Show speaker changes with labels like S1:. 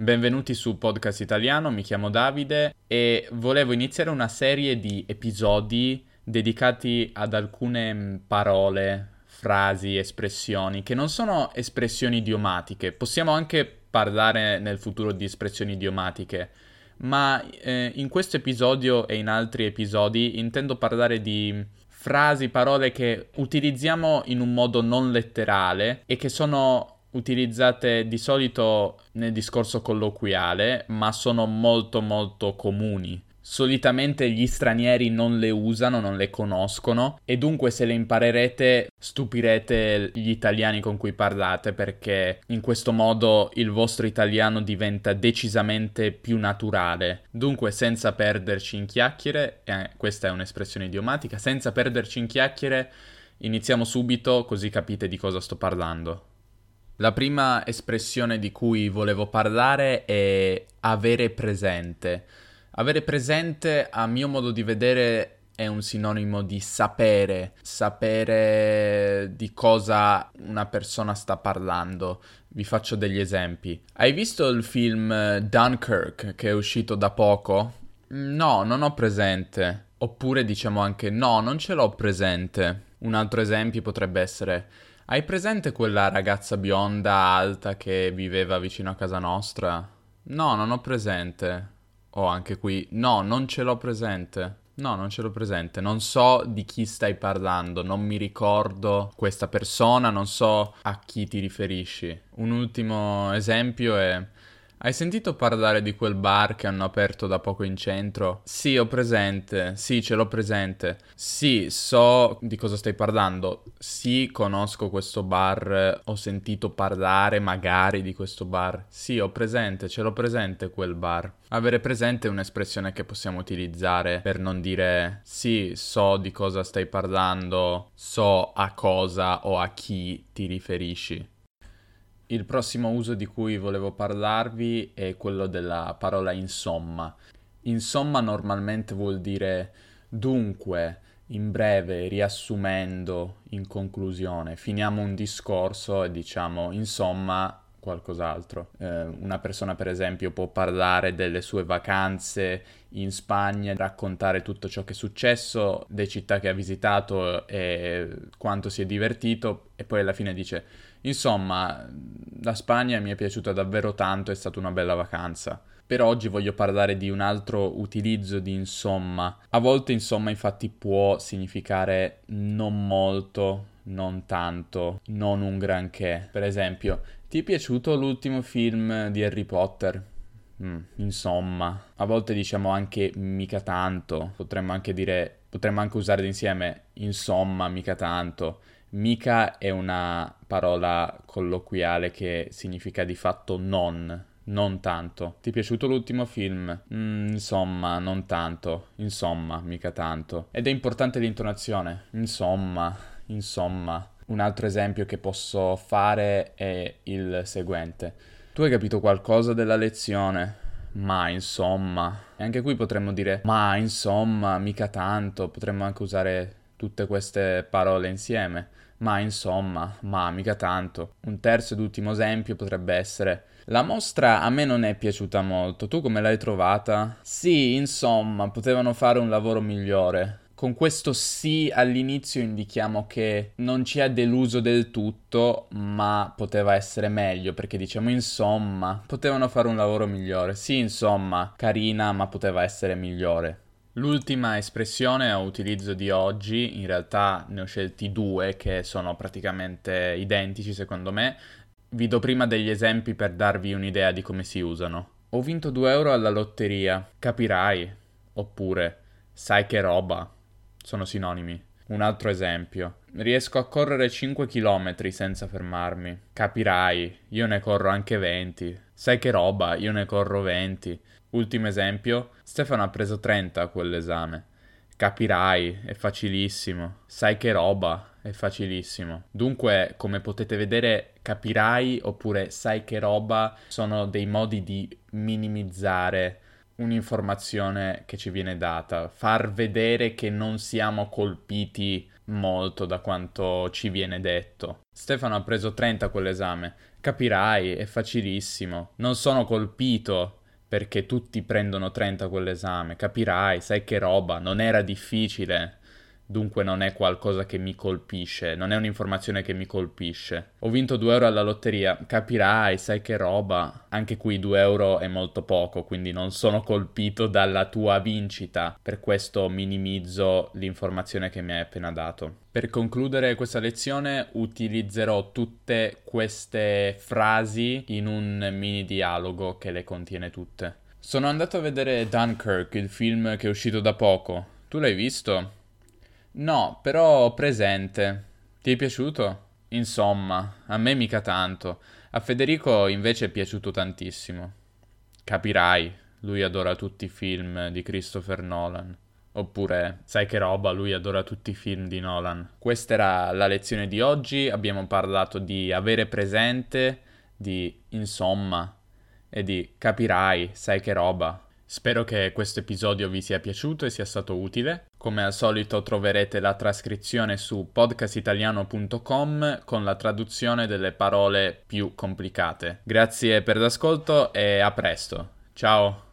S1: Benvenuti su Podcast Italiano, mi chiamo Davide e volevo iniziare una serie di episodi dedicati ad alcune mm, parole, frasi, espressioni che non sono espressioni idiomatiche. Possiamo anche parlare nel futuro di espressioni idiomatiche, ma eh, in questo episodio e in altri episodi intendo parlare di frasi, parole che utilizziamo in un modo non letterale e che sono utilizzate di solito nel discorso colloquiale, ma sono molto molto comuni. Solitamente gli stranieri non le usano, non le conoscono e dunque se le imparerete stupirete gli italiani con cui parlate perché in questo modo il vostro italiano diventa decisamente più naturale. Dunque senza perderci in chiacchiere, eh, questa è un'espressione idiomatica, senza perderci in chiacchiere iniziamo subito così capite di cosa sto parlando. La prima espressione di cui volevo parlare è avere presente. Avere presente, a mio modo di vedere, è un sinonimo di sapere, sapere di cosa una persona sta parlando. Vi faccio degli esempi. Hai visto il film Dunkirk che è uscito da poco? No, non ho presente. Oppure diciamo anche no, non ce l'ho presente. Un altro esempio potrebbe essere hai presente quella ragazza bionda alta che viveva vicino a casa nostra? No, non ho presente. O anche qui, no, non ce l'ho presente. No, non ce l'ho presente. Non so di chi stai parlando, non mi ricordo questa persona, non so a chi ti riferisci. Un ultimo esempio è hai sentito parlare di quel bar che hanno aperto da poco in centro? Sì, ho presente. Sì, ce l'ho presente. Sì, so di cosa stai parlando. Sì, conosco questo bar. Ho sentito parlare magari di questo bar. Sì, ho presente, ce l'ho presente quel bar. Avere presente è un'espressione che possiamo utilizzare per non dire sì, so di cosa stai parlando, so a cosa o a chi ti riferisci. Il prossimo uso di cui volevo parlarvi è quello della parola insomma. Insomma normalmente vuol dire dunque, in breve, riassumendo, in conclusione. Finiamo un discorso e diciamo insomma qualcos'altro. Eh, una persona per esempio può parlare delle sue vacanze in Spagna, raccontare tutto ciò che è successo, le città che ha visitato e quanto si è divertito e poi alla fine dice insomma la Spagna mi è piaciuta davvero tanto, è stata una bella vacanza. Per oggi voglio parlare di un altro utilizzo di insomma. A volte insomma infatti può significare non molto, non tanto, non un granché. Per esempio, ti è piaciuto l'ultimo film di Harry Potter? Mm, insomma, a volte diciamo anche mica tanto, potremmo anche dire, potremmo anche usare insieme insomma, mica tanto. Mica è una parola colloquiale che significa di fatto non, non tanto. Ti è piaciuto l'ultimo film? Mm, insomma, non tanto. Insomma, mica tanto. Ed è importante l'intonazione. Insomma, insomma. Un altro esempio che posso fare è il seguente. Tu hai capito qualcosa della lezione? Ma insomma. E anche qui potremmo dire ma insomma, mica tanto. Potremmo anche usare tutte queste parole insieme. Ma insomma, ma mica tanto. Un terzo ed ultimo esempio potrebbe essere la mostra a me non è piaciuta molto. Tu come l'hai trovata? Sì, insomma, potevano fare un lavoro migliore. Con questo sì all'inizio indichiamo che non ci ha deluso del tutto, ma poteva essere meglio, perché diciamo insomma, potevano fare un lavoro migliore. Sì, insomma, carina, ma poteva essere migliore. L'ultima espressione a utilizzo di oggi, in realtà ne ho scelti due che sono praticamente identici secondo me. Vi do prima degli esempi per darvi un'idea di come si usano. Ho vinto 2 euro alla lotteria, capirai. Oppure, sai che roba sono sinonimi. Un altro esempio. Riesco a correre 5 km senza fermarmi. Capirai, io ne corro anche 20. Sai che roba, io ne corro 20. Ultimo esempio, Stefano ha preso 30 a quell'esame. Capirai, è facilissimo. Sai che roba, è facilissimo. Dunque, come potete vedere, capirai oppure sai che roba sono dei modi di minimizzare un'informazione che ci viene data, far vedere che non siamo colpiti molto da quanto ci viene detto. Stefano ha preso 30 a quell'esame. Capirai, è facilissimo. Non sono colpito perché tutti prendono 30 quell'esame. Capirai, sai che roba, non era difficile dunque non è qualcosa che mi colpisce, non è un'informazione che mi colpisce. Ho vinto 2 euro alla lotteria, capirai, sai che roba. Anche qui 2 euro è molto poco, quindi non sono colpito dalla tua vincita, per questo minimizzo l'informazione che mi hai appena dato. Per concludere questa lezione utilizzerò tutte queste frasi in un mini dialogo che le contiene tutte. Sono andato a vedere Dunkirk, il film che è uscito da poco. Tu l'hai visto? No, però presente. Ti è piaciuto? Insomma, a me mica tanto. A Federico invece è piaciuto tantissimo. Capirai, lui adora tutti i film di Christopher Nolan. Oppure, sai che roba, lui adora tutti i film di Nolan. Questa era la lezione di oggi, abbiamo parlato di avere presente, di insomma, e di capirai, sai che roba. Spero che questo episodio vi sia piaciuto e sia stato utile. Come al solito troverete la trascrizione su podcastitaliano.com con la traduzione delle parole più complicate. Grazie per l'ascolto e a presto. Ciao!